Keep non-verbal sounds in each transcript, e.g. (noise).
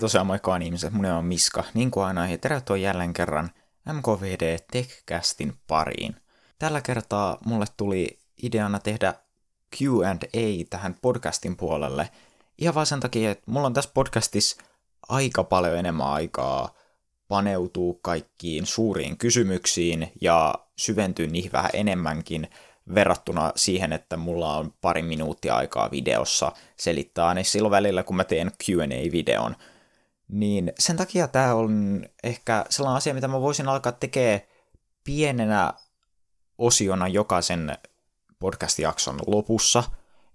tosiaan moikkaan ihmiset, mun on Miska, niin kuin aina, ja tervetuloa jälleen kerran MKVD TechCastin pariin. Tällä kertaa mulle tuli ideana tehdä Q&A tähän podcastin puolelle, ihan vaan sen takia, että mulla on tässä podcastissa aika paljon enemmän aikaa paneutuu kaikkiin suuriin kysymyksiin ja syventyy niihin vähän enemmänkin verrattuna siihen, että mulla on pari minuuttia aikaa videossa selittää niin silloin välillä, kun mä teen Q&A-videon. Niin sen takia tämä on ehkä sellainen asia, mitä mä voisin alkaa tekemään pienenä osiona jokaisen podcast-jakson lopussa,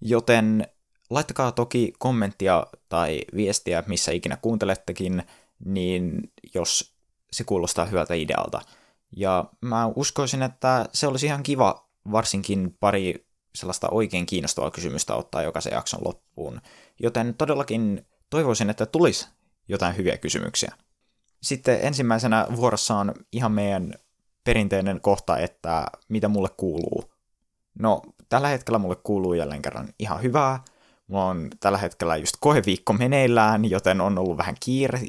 joten laittakaa toki kommenttia tai viestiä, missä ikinä kuuntelettekin, niin jos se kuulostaa hyvältä idealta. Ja mä uskoisin, että se olisi ihan kiva varsinkin pari sellaista oikein kiinnostavaa kysymystä ottaa jokaisen jakson loppuun. Joten todellakin toivoisin, että tulisi jotain hyviä kysymyksiä. Sitten ensimmäisenä vuorossa on ihan meidän perinteinen kohta, että mitä mulle kuuluu. No, tällä hetkellä mulle kuuluu jälleen kerran ihan hyvää. Mulla on tällä hetkellä just koeviikko meneillään, joten on ollut vähän kiire.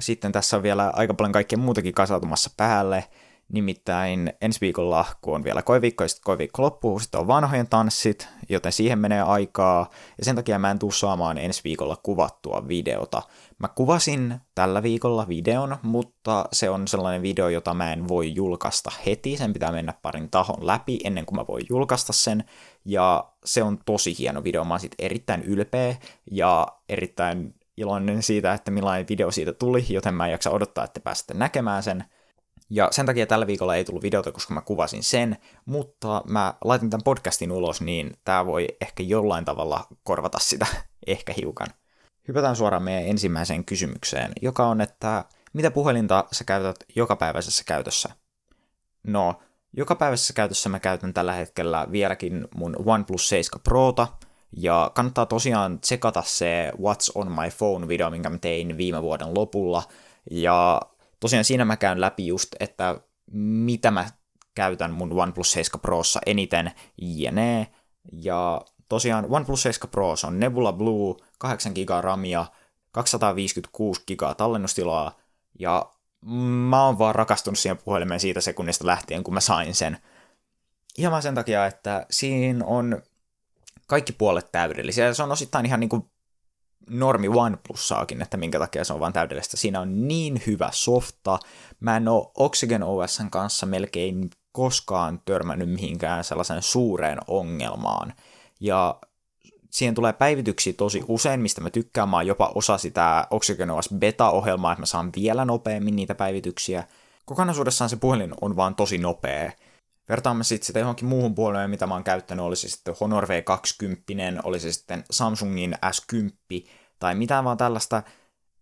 Sitten tässä on vielä aika paljon kaikkea muutakin kasautumassa päälle. Nimittäin ensi viikolla, kun on vielä koeviikko ja sitten koeviikko loppuu, sitten on vanhojen tanssit, joten siihen menee aikaa, ja sen takia mä en tuu saamaan ensi viikolla kuvattua videota. Mä kuvasin tällä viikolla videon, mutta se on sellainen video, jota mä en voi julkaista heti, sen pitää mennä parin tahon läpi ennen kuin mä voin julkaista sen, ja se on tosi hieno video, mä oon sit erittäin ylpeä ja erittäin iloinen siitä, että millainen video siitä tuli, joten mä en jaksa odottaa, että pääsette näkemään sen. Ja sen takia tällä viikolla ei tullut videota, koska mä kuvasin sen, mutta mä laitin tämän podcastin ulos, niin tämä voi ehkä jollain tavalla korvata sitä, (laughs) ehkä hiukan. Hypätään suoraan meidän ensimmäiseen kysymykseen, joka on, että mitä puhelinta sä käytät jokapäiväisessä käytössä? No, jokapäiväisessä käytössä mä käytän tällä hetkellä vieläkin mun OnePlus 7 Prota, ja kannattaa tosiaan tsekata se What's on my phone video, minkä mä tein viime vuoden lopulla, ja tosiaan siinä mä käyn läpi just, että mitä mä käytän mun OnePlus 7 Prossa eniten, jne. Ja tosiaan OnePlus 7 Pro on Nebula Blue, 8 GB RAMia, 256 GB tallennustilaa, ja mä oon vaan rakastunut siihen puhelimeen siitä sekunnista lähtien, kun mä sain sen. Ihan vaan sen takia, että siinä on kaikki puolet täydellisiä, ja se on osittain ihan niin kuin normi OnePlussaakin, että minkä takia se on vaan täydellistä. Siinä on niin hyvä softa. Mä en ole Oxygen OSn kanssa melkein koskaan törmännyt mihinkään sellaisen suureen ongelmaan. Ja siihen tulee päivityksiä tosi usein, mistä mä tykkään. Mä oon jopa osa sitä Oxygen OS beta-ohjelmaa, että mä saan vielä nopeammin niitä päivityksiä. Kokonaisuudessaan se puhelin on vaan tosi nopea. Vertaamme sitten sitä johonkin muuhun puoleen, mitä mä oon käyttänyt, olisi sitten Honor V20, olisi sitten Samsungin S10 tai mitään vaan tällaista,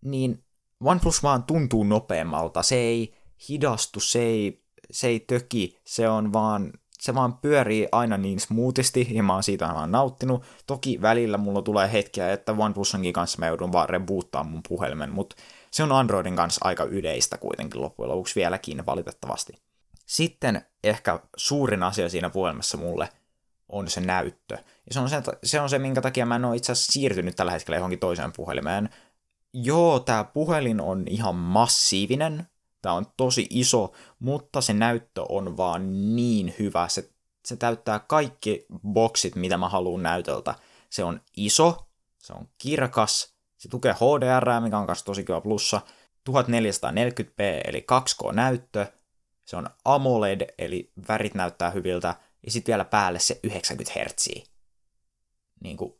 niin OnePlus vaan tuntuu nopeammalta. Se ei hidastu, se ei, se ei töki, se on vaan, se vaan pyörii aina niin smoothisti, ja mä oon siitä vaan nauttinut. Toki välillä mulla tulee hetkiä, että OnePlusenkin kanssa mä joudun vaan reboottaa mun puhelimen, mutta se on Androidin kanssa aika yleistä kuitenkin loppujen lopuksi vieläkin valitettavasti. Sitten ehkä suurin asia siinä puhelimessa mulle on se näyttö. Ja se on se, se, on se minkä takia mä en ole itse asiassa siirtynyt tällä hetkellä johonkin toiseen puhelimeen. Joo, tämä puhelin on ihan massiivinen, tämä on tosi iso, mutta se näyttö on vaan niin hyvä. Se, se täyttää kaikki boksit, mitä mä haluan näytöltä. Se on iso, se on kirkas, se tukee HDR, mikä on kanssa tosi kiva plussa, 1440p eli 2K-näyttö, se on AMOLED, eli värit näyttää hyviltä, ja sitten vielä päälle se 90 Hz. Niin kuin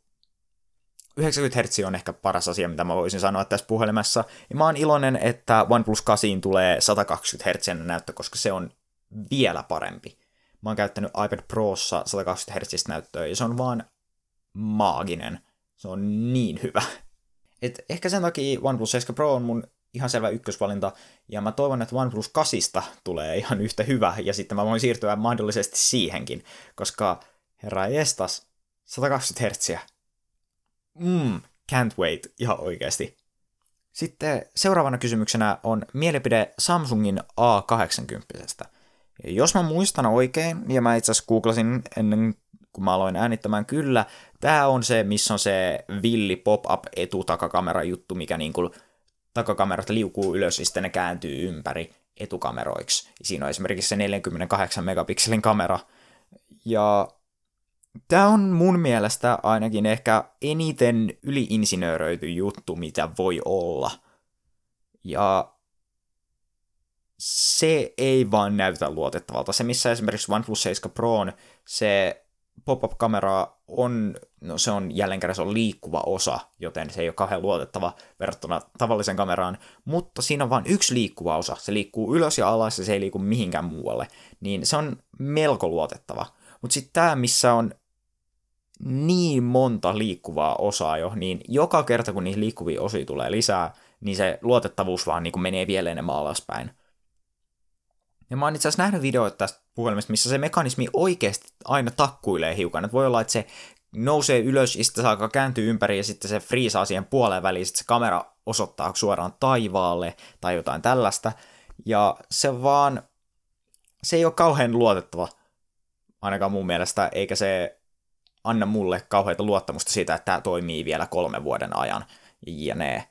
90 Hz on ehkä paras asia, mitä mä voisin sanoa tässä puhelimessa. Ja mä oon iloinen, että OnePlus 8 tulee 120 Hz näyttö, koska se on vielä parempi. Mä oon käyttänyt iPad Prossa 120 Hz näyttöä, ja se on vaan maaginen. Se on niin hyvä. Et ehkä sen takia OnePlus 7 Pro on mun ihan selvä ykkösvalinta, ja mä toivon, että OnePlus 8 tulee ihan yhtä hyvä, ja sitten mä voin siirtyä mahdollisesti siihenkin, koska herra estas, 120 Hz. Mmm, can't wait, ihan oikeasti. Sitten seuraavana kysymyksenä on mielipide Samsungin A80. Ja jos mä muistan oikein, ja mä itse asiassa googlasin ennen kuin mä aloin äänittämään, kyllä, tämä on se, missä on se villi pop-up etutakakamera juttu, mikä niin kuin takakamerat liukuu ylös ja sitten ne kääntyy ympäri etukameroiksi. Siinä on esimerkiksi se 48 megapikselin kamera. Ja tämä on mun mielestä ainakin ehkä eniten yliinsinööröity juttu, mitä voi olla. Ja se ei vaan näytä luotettavalta. Se, missä esimerkiksi OnePlus 7 Proon se pop-up-kamera on, no se on jälleen kerran se on liikkuva osa, joten se ei ole kauhean luotettava verrattuna tavalliseen kameraan, mutta siinä on vain yksi liikkuva osa. Se liikkuu ylös ja alas ja se ei liiku mihinkään muualle, niin se on melko luotettava. Mutta sitten tämä, missä on niin monta liikkuvaa osaa jo, niin joka kerta kun niihin liikkuvia osia tulee lisää, niin se luotettavuus vaan niin menee vielä enemmän alaspäin. Ja mä oon itse asiassa nähnyt videoita tästä puhelimesta, missä se mekanismi oikeasti aina takkuilee hiukan. Et voi olla, että se nousee ylös ja sitten se alkaa kääntyä ympäri ja sitten se friisaa siihen puoleen väliin, sitten se kamera osoittaa suoraan taivaalle tai jotain tällaista. Ja se vaan, se ei ole kauhean luotettava, ainakaan mun mielestä, eikä se anna mulle kauheita luottamusta siitä, että tämä toimii vielä kolmen vuoden ajan. Ja ne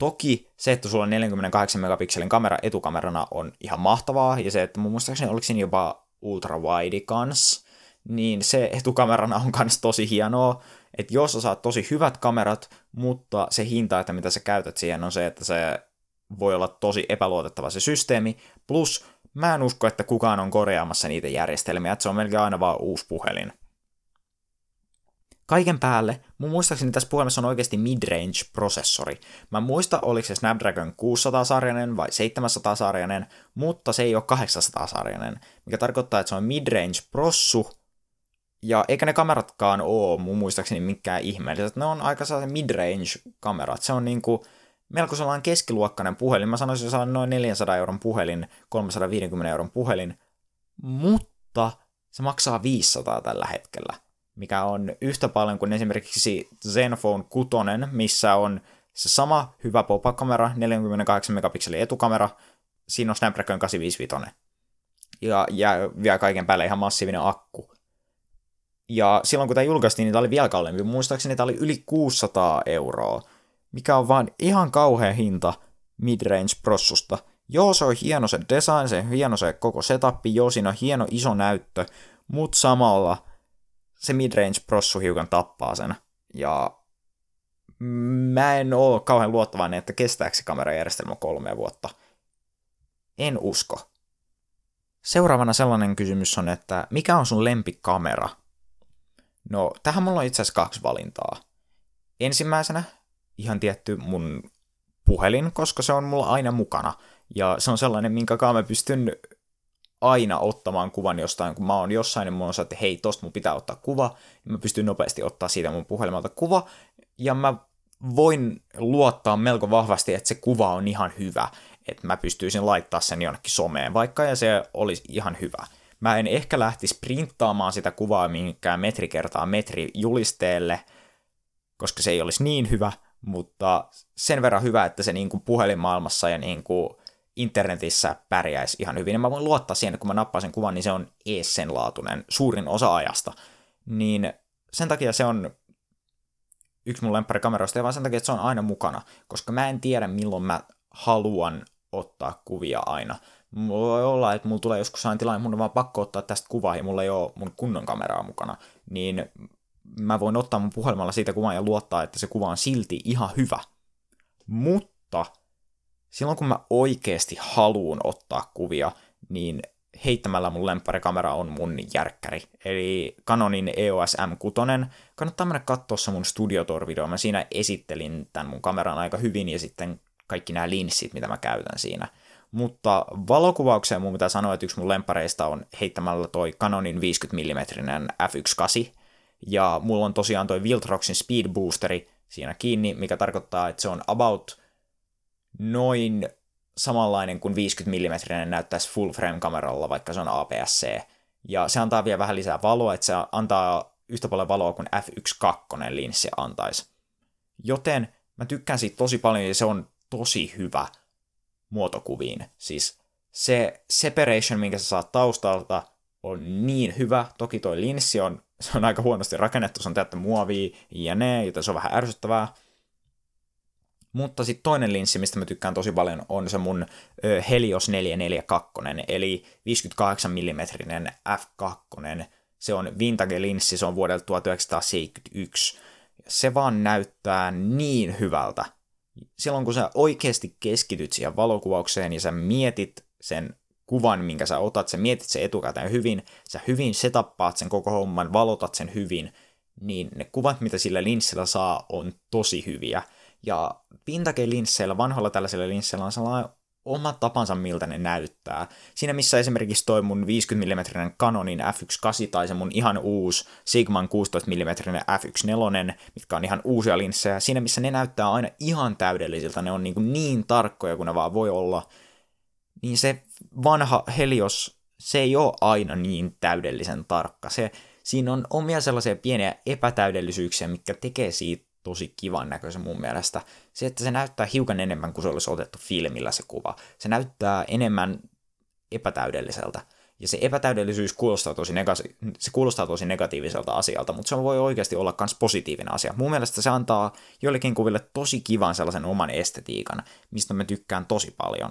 Toki se, että sulla on 48 megapikselin kamera etukamerana on ihan mahtavaa, ja se, että mun muistaakseni oliko siinä jopa ultra wide kans, niin se etukamerana on kans tosi hienoa, että jos sä saat tosi hyvät kamerat, mutta se hinta, että mitä sä käytät siihen, on se, että se voi olla tosi epäluotettava se systeemi, plus mä en usko, että kukaan on korjaamassa niitä järjestelmiä, että se on melkein aina vaan uusi puhelin. Kaiken päälle, mun muistaakseni tässä puhelimessa on oikeasti midrange-prosessori. Mä muista, oliko se Snapdragon 600-sarjainen vai 700-sarjainen, mutta se ei ole 800-sarjainen, mikä tarkoittaa, että se on midrange-prossu, ja eikä ne kameratkaan oo mun muistaakseni mikään ihmeelliset, ne on aika sellainen midrange-kamerat. Se on niinku melko sellainen keskiluokkainen puhelin. Mä sanoisin, että se on noin 400 euron puhelin, 350 euron puhelin, mutta se maksaa 500 tällä hetkellä mikä on yhtä paljon kuin esimerkiksi Zenfone 6, missä on se sama hyvä pop-up-kamera, 48 megapikselin etukamera, siinä on Snapdragon 855. Ja, ja vielä kaiken päälle ihan massiivinen akku. Ja silloin kun tämä julkaistiin, niin tämä oli vielä kalliimpi. Muistaakseni tämä oli yli 600 euroa, mikä on vaan ihan kauhea hinta midrange-prossusta. Joo, se on hieno se design, se on hieno se koko setup, joo, siinä on hieno iso näyttö, mutta samalla – se midrange prossu hiukan tappaa sen. Ja mä en ole kauhean luottavainen, että kestääkö se kamerajärjestelmä kolme vuotta. En usko. Seuraavana sellainen kysymys on, että mikä on sun lempikamera? No, tähän mulla on itse asiassa kaksi valintaa. Ensimmäisenä ihan tietty mun puhelin, koska se on mulla aina mukana. Ja se on sellainen, minkä kanssa mä pystyn aina ottamaan kuvan jostain, kun mä oon jossain, niin mun on että hei, tosta mun pitää ottaa kuva, niin mä pystyn nopeasti ottaa siitä mun puhelimelta kuva, ja mä voin luottaa melko vahvasti, että se kuva on ihan hyvä, että mä pystyisin laittaa sen jonnekin someen vaikka, ja se olisi ihan hyvä. Mä en ehkä lähtisi printtaamaan sitä kuvaa minkään metri kertaa metri julisteelle, koska se ei olisi niin hyvä, mutta sen verran hyvä, että se niin kuin puhelinmaailmassa ja niin kuin internetissä pärjäisi ihan hyvin. Ja mä voin luottaa siihen, että kun mä nappaan sen kuvan, niin se on ees sen laatuinen suurin osa ajasta. Niin sen takia se on yksi mun lempparikameroista, ja vaan sen takia, että se on aina mukana, koska mä en tiedä, milloin mä haluan ottaa kuvia aina. Voi olla, että mulla tulee joskus sellainen tilanne, mun on vaan pakko ottaa tästä kuvaa, ja mulla ei ole mun kunnon kameraa mukana, niin mä voin ottaa mun puhelimella siitä kuvan ja luottaa, että se kuva on silti ihan hyvä. Mutta silloin kun mä oikeasti haluan ottaa kuvia, niin heittämällä mun lempparikamera on mun järkkäri. Eli Canonin EOS M6. Kannattaa mennä katsoa se mun studiotor-video. Mä siinä esittelin tämän mun kameran aika hyvin ja sitten kaikki nämä linssit, mitä mä käytän siinä. Mutta valokuvaukseen mun pitää sanoa, että yksi mun lempareista on heittämällä toi Canonin 50 mm f1.8. Ja mulla on tosiaan toi Viltroxin Speed Boosteri siinä kiinni, mikä tarkoittaa, että se on about noin samanlainen kuin 50 mm näyttäisi full frame kameralla, vaikka se on APS-C. Ja se antaa vielä vähän lisää valoa, että se antaa yhtä paljon valoa kuin f1.2 linssi antaisi. Joten mä tykkään siitä tosi paljon ja se on tosi hyvä muotokuviin. Siis se separation, minkä sä saat taustalta, on niin hyvä. Toki toi linssi on, se on aika huonosti rakennettu, se on täyttä muovia ja ne, joten se on vähän ärsyttävää Mutta sitten toinen linssi, mistä mä tykkään tosi paljon, on se mun Helios 442, eli 58 mm f2. Se on vintage-linssi, se on vuodelta 1971. Se vaan näyttää niin hyvältä. Silloin kun sä oikeasti keskityt siihen valokuvaukseen ja sä mietit sen kuvan, minkä sä otat, sä mietit sen etukäteen hyvin, sä hyvin setappaat sen koko homman, valotat sen hyvin, niin ne kuvat, mitä sillä linssillä saa, on tosi hyviä. Ja pintake-linsseillä, vanhoilla tällaisilla linsseillä on sellainen oma tapansa, miltä ne näyttää. Siinä missä esimerkiksi toi mun 50 mm Canonin F1.8 tai se mun ihan uusi Sigman 16 mm F1.4, mitkä on ihan uusia linssejä, siinä missä ne näyttää aina ihan täydellisiltä, ne on niin, niin tarkkoja kuin ne vaan voi olla, niin se vanha Helios, se ei ole aina niin täydellisen tarkka. Se, siinä on omia sellaisia pieniä epätäydellisyyksiä, mikä tekee siitä tosi kivan näköisen mun mielestä. Se, että se näyttää hiukan enemmän kuin se olisi otettu filmillä se kuva. Se näyttää enemmän epätäydelliseltä. Ja se epätäydellisyys kuulostaa tosi, nega- se kuulostaa tosi negatiiviselta asialta, mutta se voi oikeasti olla myös positiivinen asia. Mun mielestä se antaa joillekin kuville tosi kivan sellaisen oman estetiikan, mistä mä tykkään tosi paljon.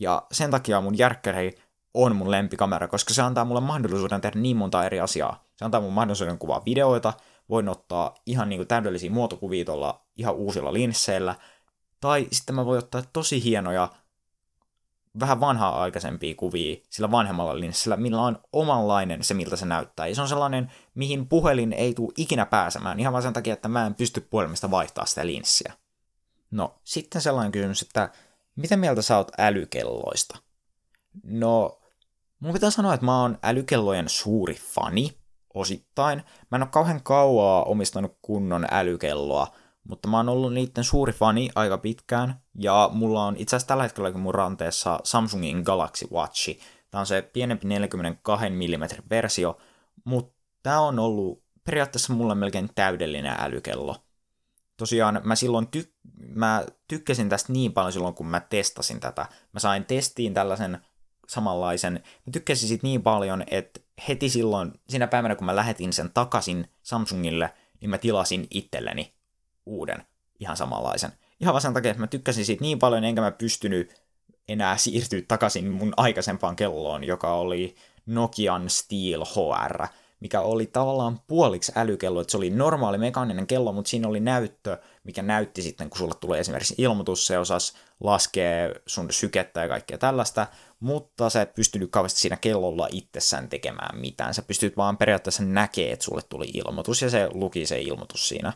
Ja sen takia mun järkkärei on mun lempikamera, koska se antaa mulle mahdollisuuden tehdä niin monta eri asiaa. Se antaa mun mahdollisuuden kuvaa videoita, voin ottaa ihan niin kuin täydellisiä muotokuvia tuolla ihan uusilla linsseillä, tai sitten mä voin ottaa tosi hienoja, vähän vanhaa aikaisempia kuvia sillä vanhemmalla linssillä, millä on omanlainen se, miltä se näyttää. Ja se on sellainen, mihin puhelin ei tule ikinä pääsemään, ihan vaan sen takia, että mä en pysty puhelimesta vaihtaa sitä linssiä. No, sitten sellainen kysymys, että mitä mieltä sä oot älykelloista? No, mun pitää sanoa, että mä oon älykellojen suuri fani, osittain. Mä en ole kauhean kauaa omistanut kunnon älykelloa, mutta mä oon ollut niiden suuri fani aika pitkään, ja mulla on itse asiassa tällä hetkellä mun ranteessa Samsungin Galaxy Watch. Tämä on se pienempi 42 mm versio, mutta tämä on ollut periaatteessa mulle melkein täydellinen älykello. Tosiaan mä silloin ty- mä tykkäsin tästä niin paljon silloin, kun mä testasin tätä. Mä sain testiin tällaisen samanlaisen. Mä tykkäsin siitä niin paljon, että heti silloin, siinä päivänä kun mä lähetin sen takaisin Samsungille, niin mä tilasin itselleni uuden ihan samanlaisen. Ihan vaan sen takia, että mä tykkäsin siitä niin paljon, enkä mä pystynyt enää siirtyä takaisin mun aikaisempaan kelloon, joka oli Nokian Steel HR, mikä oli tavallaan puoliksi älykello, että se oli normaali mekaaninen kello, mutta siinä oli näyttö, mikä näytti sitten, kun sulle tulee esimerkiksi ilmoitus, se osasi laskea sun sykettä ja kaikkea tällaista, mutta sä et pystynyt kauheasti siinä kellolla itsessään tekemään mitään. Sä pystyt vaan periaatteessa näkemään, että sulle tuli ilmoitus, ja se luki se ilmoitus siinä.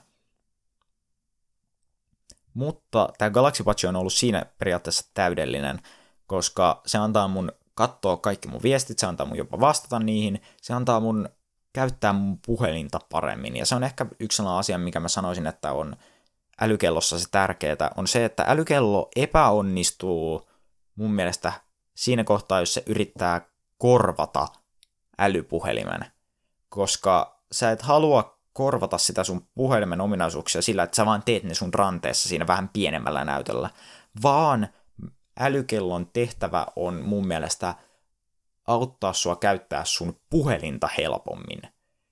Mutta tämä Galaxy Watch on ollut siinä periaatteessa täydellinen, koska se antaa mun katsoa kaikki mun viestit, se antaa mun jopa vastata niihin, se antaa mun käyttää mun puhelinta paremmin. Ja se on ehkä yksi sellainen asia, mikä mä sanoisin, että on älykellossa se tärkeää, on se, että älykello epäonnistuu mun mielestä siinä kohtaa, jos se yrittää korvata älypuhelimen. Koska sä et halua korvata sitä sun puhelimen ominaisuuksia sillä, että sä vaan teet ne sun ranteessa siinä vähän pienemmällä näytöllä, vaan älykellon tehtävä on mun mielestä auttaa sua käyttää sun puhelinta helpommin.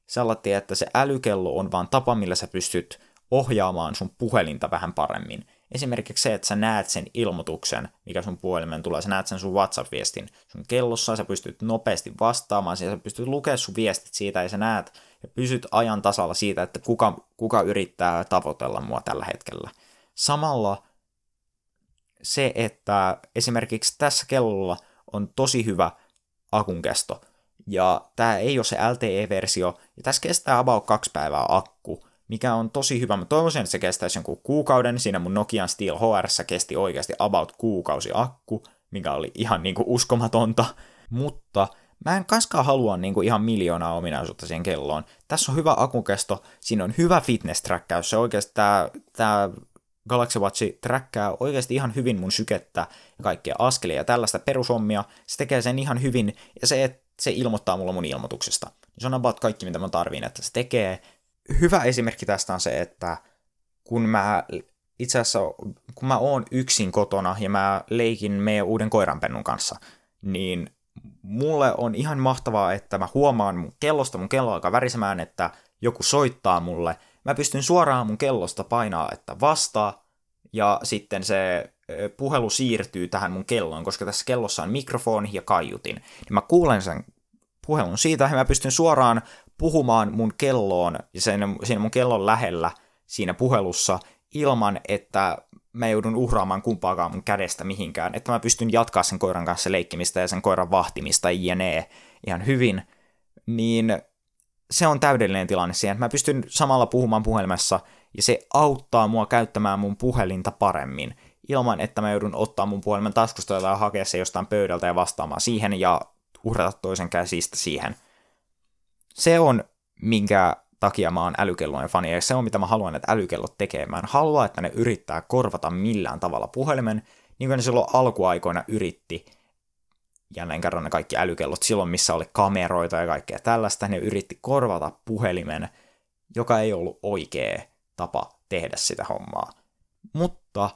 Sellainen, että se älykello on vaan tapa, millä sä pystyt ohjaamaan sun puhelinta vähän paremmin. Esimerkiksi se, että sä näet sen ilmoituksen, mikä sun puhelimen tulee, sä näet sen sun WhatsApp-viestin sun kellossa, sä pystyt nopeasti vastaamaan siihen, sä pystyt lukemaan sun viestit siitä ja sä näet ja pysyt ajan tasalla siitä, että kuka, kuka yrittää tavoitella mua tällä hetkellä. Samalla se, että esimerkiksi tässä kellolla on tosi hyvä akun kesto, ja tämä ei ole se LTE-versio, ja tässä kestää about kaksi päivää akku, mikä on tosi hyvä. Mä toivoisin, että se kestäisi jonkun kuukauden. Siinä mun Nokian Steel HR kesti oikeasti about kuukausi akku, mikä oli ihan niinku uskomatonta. Mutta mä en kanskaan halua niinku ihan miljoonaa ominaisuutta siihen kelloon. Tässä on hyvä akukesto, siinä on hyvä fitness-träkkäys. Se oikeasti tää Galaxy Watch träkkää oikeasti ihan hyvin mun sykettä ja kaikkia askelia ja tällaista perusommia. Se tekee sen ihan hyvin ja se, että se ilmoittaa mulle mun ilmoituksesta. Se on about kaikki, mitä mä tarviin, että se tekee hyvä esimerkki tästä on se, että kun mä itse asiassa, kun mä oon yksin kotona ja mä leikin meidän uuden koiranpennun kanssa, niin mulle on ihan mahtavaa, että mä huomaan mun kellosta, mun kello alkaa värisemään, että joku soittaa mulle. Mä pystyn suoraan mun kellosta painaa, että vastaa, ja sitten se puhelu siirtyy tähän mun kelloon, koska tässä kellossa on mikrofoni ja kaiutin. Niin mä kuulen sen puhelun siitä, ja mä pystyn suoraan puhumaan mun kelloon, ja sen, siinä mun kellon lähellä siinä puhelussa, ilman että mä joudun uhraamaan kumpaakaan mun kädestä mihinkään, että mä pystyn jatkaa sen koiran kanssa leikkimistä ja sen koiran vahtimista jne. ihan hyvin, niin se on täydellinen tilanne siihen, että mä pystyn samalla puhumaan puhelimessa, ja se auttaa mua käyttämään mun puhelinta paremmin, ilman että mä joudun ottaa mun puhelimen taskusta ja hakea se jostain pöydältä ja vastaamaan siihen ja uhrata toisen käsistä siihen. Se on, minkä takia mä oon älykellon fani, ja se on mitä mä haluan, että älykellot tekee. Mä en halua, että ne yrittää korvata millään tavalla puhelimen, niin kuin ne silloin alkuaikoina yritti, jälleen kerran ne kaikki älykellot silloin, missä oli kameroita ja kaikkea tällaista, ne yritti korvata puhelimen, joka ei ollut oikea tapa tehdä sitä hommaa. Mutta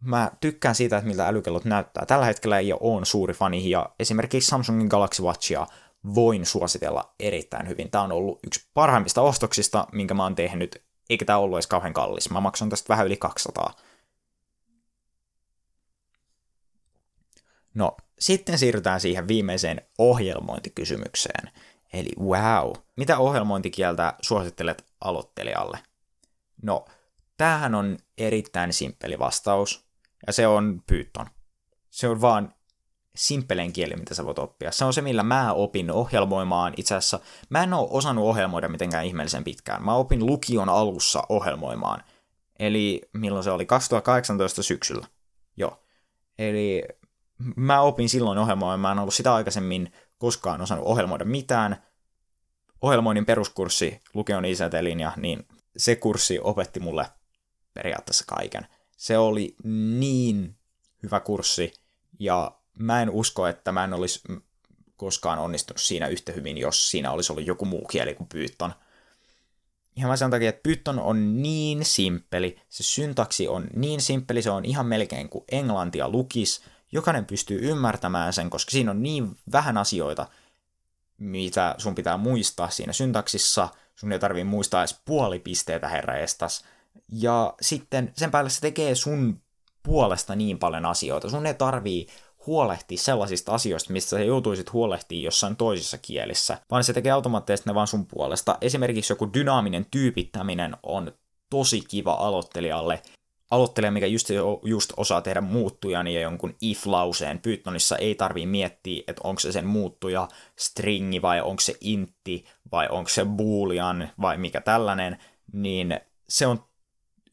mä tykkään siitä, että miltä älykellot näyttää. Tällä hetkellä ei ole suuri fani, ja esimerkiksi Samsungin Galaxy Watchia voin suositella erittäin hyvin. Tämä on ollut yksi parhaimmista ostoksista, minkä mä oon tehnyt, eikä tämä ollut edes kauhean kallis. Mä maksan tästä vähän yli 200. No, sitten siirrytään siihen viimeiseen ohjelmointikysymykseen. Eli wow, mitä ohjelmointikieltä suosittelet aloittelijalle? No, tämähän on erittäin simppeli vastaus, ja se on Python. Se on vaan simppelein kieli, mitä sä voit oppia. Se on se, millä mä opin ohjelmoimaan. Itse asiassa mä en ole osannut ohjelmoida mitenkään ihmeellisen pitkään. Mä opin lukion alussa ohjelmoimaan. Eli milloin se oli? 2018 syksyllä. Joo. Eli mä opin silloin ohjelmoimaan. Mä en ollut sitä aikaisemmin koskaan osannut ohjelmoida mitään. Ohjelmoinnin peruskurssi lukion ICT-linja, niin se kurssi opetti mulle periaatteessa kaiken. Se oli niin hyvä kurssi, ja mä en usko, että mä en olisi koskaan onnistunut siinä yhtä hyvin, jos siinä olisi ollut joku muu kieli kuin Python. Ihan mä sen takia, että Python on niin simppeli, se syntaksi on niin simppeli, se on ihan melkein kuin englantia lukis. Jokainen pystyy ymmärtämään sen, koska siinä on niin vähän asioita, mitä sun pitää muistaa siinä syntaksissa. Sun ei tarvii muistaa edes puolipisteitä, herra estas. Ja sitten sen päälle se tekee sun puolesta niin paljon asioita. Sun ei tarvii huolehtia sellaisista asioista, mistä sä joutuisit huolehtimaan jossain toisessa kielissä, vaan se tekee automaattisesti ne vaan sun puolesta. Esimerkiksi joku dynaaminen tyypittäminen on tosi kiva aloittelijalle, aloittelija, mikä just, just osaa tehdä muuttuja, niin jonkun if-lauseen Pythonissa ei tarvii miettiä, että onko se sen muuttuja stringi vai onko se intti vai onko se boolean vai mikä tällainen, niin se on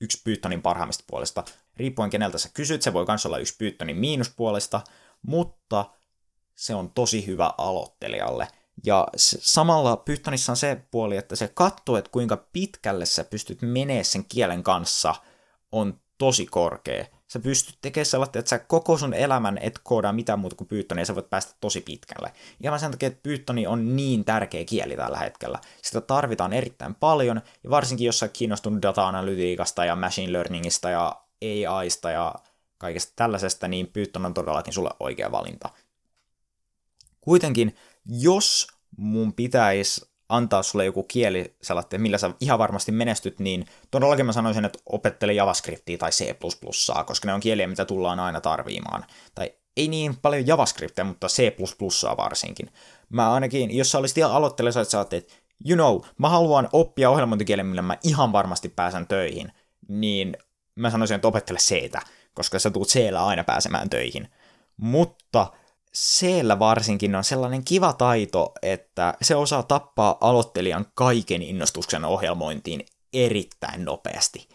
yksi Pythonin parhaimmista puolesta. Riippuen keneltä sä kysyt, se voi myös olla yksi Pythonin miinuspuolesta, mutta se on tosi hyvä aloittelijalle. Ja samalla Pythonissa on se puoli, että se katsoo, että kuinka pitkälle sä pystyt menee sen kielen kanssa, on korkea. Sä pystyt tekemään sellaista, että sä koko sun elämän et koodaa mitään muuta kuin Pythonia, ja sä voit päästä tosi pitkälle. Ja sen takia, että Pythoni on niin tärkeä kieli tällä hetkellä. Sitä tarvitaan erittäin paljon, ja varsinkin jos sä kiinnostunut data-analytiikasta ja machine learningista ja AIsta ja kaikesta tällaisesta, niin Python on todellakin sulle oikea valinta. Kuitenkin, jos mun pitäisi antaa sulle joku kieli, sellainen, millä sä ihan varmasti menestyt, niin todellakin mä sanoisin, että opettele JavaScriptia tai C++, koska ne on kieliä, mitä tullaan aina tarviimaan. Tai ei niin paljon JavaScriptia, mutta C++ varsinkin. Mä ainakin, jos sä olisit ihan aloittelessa, että sä että you know, mä haluan oppia ohjelmointikielen, millä mä ihan varmasti pääsen töihin, niin mä sanoisin, että opettele c koska sä tuut c aina pääsemään töihin. Mutta c varsinkin on sellainen kiva taito, että se osaa tappaa aloittelijan kaiken innostuksen ohjelmointiin erittäin nopeasti.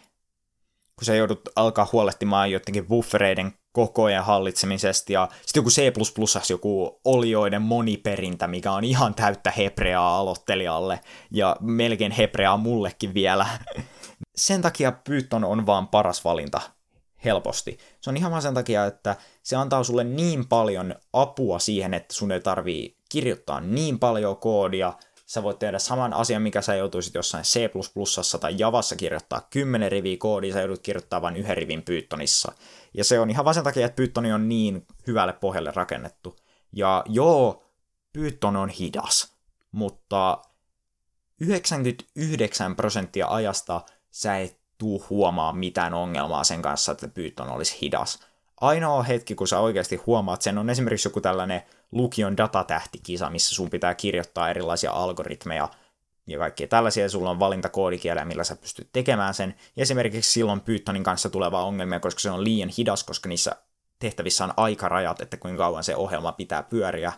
Kun sä joudut alkaa huolehtimaan jotenkin buffereiden kokojen hallitsemisesta ja sitten joku C++ joku olioiden moniperintä, mikä on ihan täyttä hebreaa aloittelijalle ja melkein hebreaa mullekin vielä. (laughs) Sen takia Python on vaan paras valinta helposti. Se on ihan vaan sen takia, että se antaa sulle niin paljon apua siihen, että sun ei tarvii kirjoittaa niin paljon koodia, sä voit tehdä saman asian, mikä sä joutuisit jossain C++ tai Javassa kirjoittaa 10 riviä koodia, sä joudut kirjoittaa vain yhden rivin Pythonissa. Ja se on ihan vaan sen takia, että Python on niin hyvälle pohjalle rakennettu. Ja joo, Python on hidas, mutta 99 prosenttia ajasta sä et tuu huomaa mitään ongelmaa sen kanssa, että Python olisi hidas. Ainoa hetki, kun sä oikeasti huomaat sen, on esimerkiksi joku tällainen lukion datatähtikisa, missä sun pitää kirjoittaa erilaisia algoritmeja ja kaikkia tällaisia, sulla on valintakoodikielä, millä sä pystyt tekemään sen. Ja esimerkiksi silloin Pythonin kanssa tulevaa ongelmia, koska se on liian hidas, koska niissä tehtävissä on aikarajat, että kuinka kauan se ohjelma pitää pyöriä,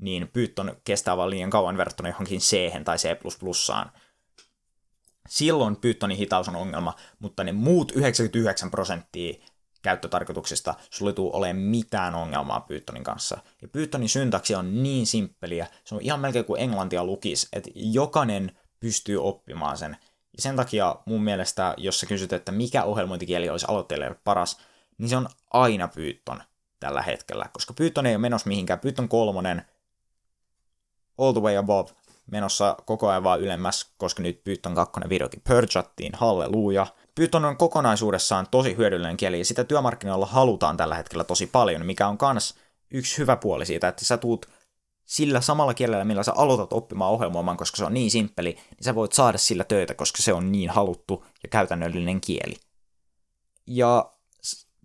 niin Python kestää vaan liian kauan verrattuna johonkin C tai C++. Silloin Pythonin hitaus on ongelma, mutta ne muut 99 prosenttia käyttötarkoituksista sulle tuu olemaan mitään ongelmaa Pythonin kanssa. Ja Pythonin syntaksi on niin simppeliä, se on ihan melkein kuin englantia lukis, että jokainen pystyy oppimaan sen. Ja sen takia mun mielestä, jos sä kysyt, että mikä ohjelmointikieli olisi aloittelijalle paras, niin se on aina Python tällä hetkellä, koska Python ei ole menossa mihinkään. Python kolmonen, all the way above, menossa koko ajan vaan ylemmäs, koska nyt Python 2 videokin purchattiin, halleluja. Python on kokonaisuudessaan tosi hyödyllinen kieli, ja sitä työmarkkinoilla halutaan tällä hetkellä tosi paljon, mikä on kans yksi hyvä puoli siitä, että sä tuut sillä samalla kielellä, millä sä aloitat oppimaan ohjelmoimaan, koska se on niin simppeli, niin sä voit saada sillä töitä, koska se on niin haluttu ja käytännöllinen kieli. Ja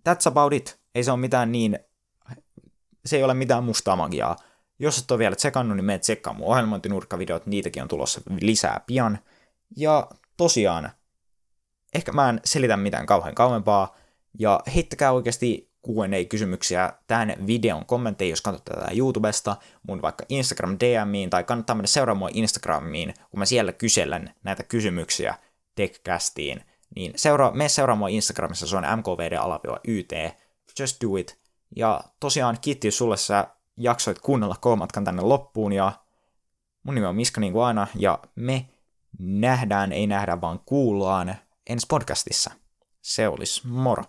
that's about it. Ei se ole mitään niin, se ei ole mitään mustaa magiaa. Jos et ole vielä tsekannut, niin meet tsekkaa mun ohjelmointinurkkavideot, niitäkin on tulossa lisää pian. Ja tosiaan, ehkä mä en selitä mitään kauhean kauempaa, ja heittäkää oikeasti Q&A-kysymyksiä tämän videon kommentteihin, jos katsotte tätä YouTubesta, mun vaikka Instagram DMiin, tai kannattaa mennä seuraamaan Instagramiin, kun mä siellä kysellen näitä kysymyksiä TechCastiin, niin seuraa, mene seuraamaan Instagramissa, se on mkvd-yt, just do it. Ja tosiaan kiitti, sulle sä jaksoit kuunnella koomatkan tänne loppuun, ja mun nimi on Miska niin kuin aina, ja me nähdään, ei nähdä, vaan kuullaan ensi podcastissa. Se olisi moro.